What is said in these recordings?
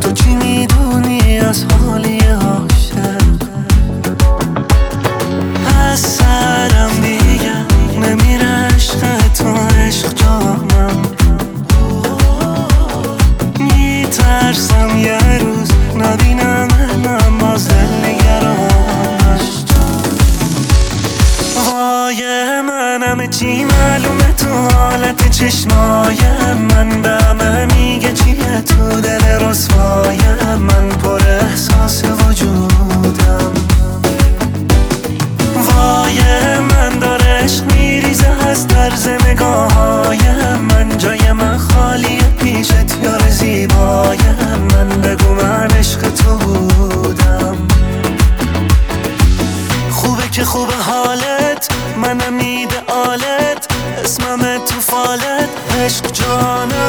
تو چی می‌دونی از حالی عاشق؟ از سرم میگم نمیره عشق تو عشق جانم. میترسم یه روز ندینم منم باز دل نگرانش وای من همه چی معلومه تو حالت چشمای من؟ طرز نگاهایم من جای من خالی پیشت یار زیبایم من. بگو من عشق تو بودم. خوبه که خوب حالت منم آلت اسمم تو فالت. عشق جانم.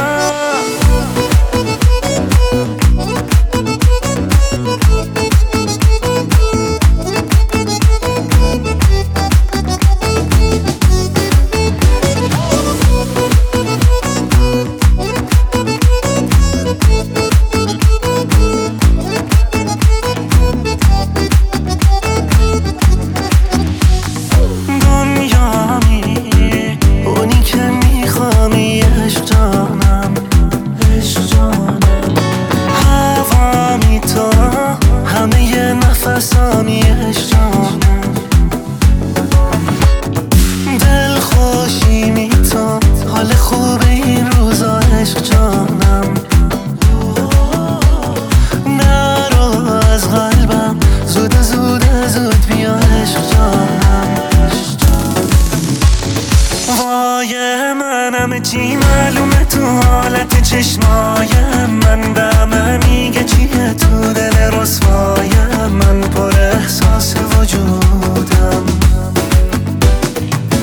چی معلومه تو حالت چشمایم؟ من به میگه چیه تو دل رسوایم؟ من پر احساس وجودم.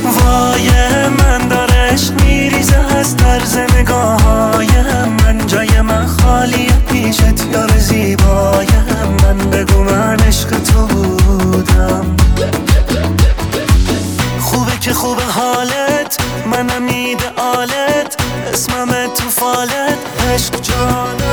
وای من داره عشق میریزه از طرز نگاهایم. من جای من خالی پیشت یار زیبایم. من بگو من عشق تو بودم. خوبه که خوب حالت منم آلت اسمم تو فالت عشق جانم.